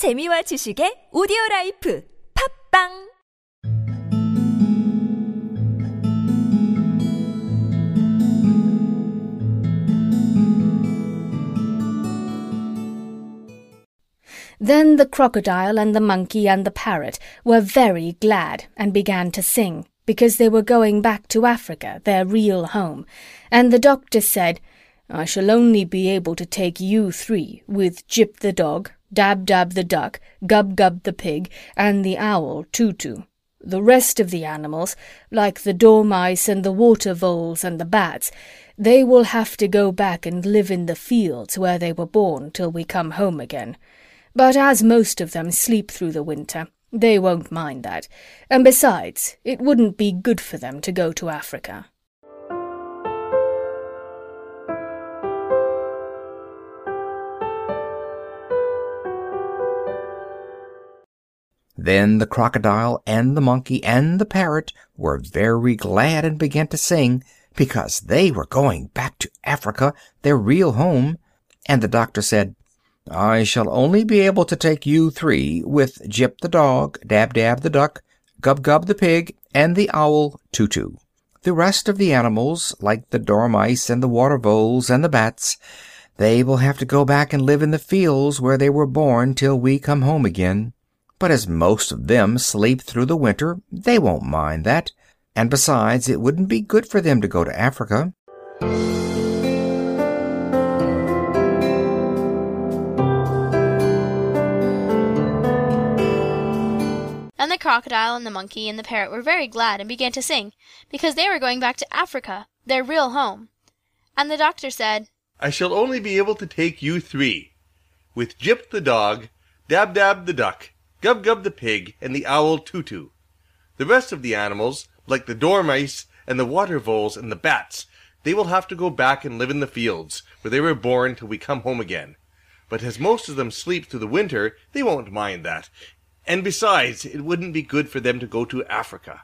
재미와 지식의 오디오 라이프 팝빵 Then the crocodile and the monkey and the parrot were very glad and began to sing, because they were going back to Africa, their real home. And the doctor said, I shall only be able to take you three, with Jip the dog, Dab Dab the duck, Gub Gub the pig, and the owl Too-Too. The rest of the animals, like the dormice and the water voles and the bats, they will have to go back and live in the fields where they were born till we come home again. But as most of them sleep through the winter, they won't mind that. And besides, it wouldn't be good for them to go to Africa. Then the crocodile and the monkey and the parrot were very glad and began to sing, because they were going back to Africa, their real home. And the doctor said, I shall only be able to take you three, with Jip the dog, Dab Dab the duck, Gub Gub the pig, and the owl Too-Too. The rest of the animals, like the dormice and the water voles and the bats, they will have to go back and live in the fields where they were born till we come home again. But as most of them sleep through the winter, they won't mind that. And besides, it wouldn't be good for them to go to Africa. And the crocodile and the monkey and the parrot were very glad and began to sing, because they were going back to Africa, their real home. And the doctor said, I shall only be able to take you three, with Jip the dog, Dab Dab the duck, Gub Gub the pig, and the owl Too-Too. The rest of the animals, like the dormice and the water voles and the bats, they will have to go back and live in the fields where they were born till we come home again. But as most of them sleep through the winter, they won't mind that. And besides, it wouldn't be good for them to go to Africa.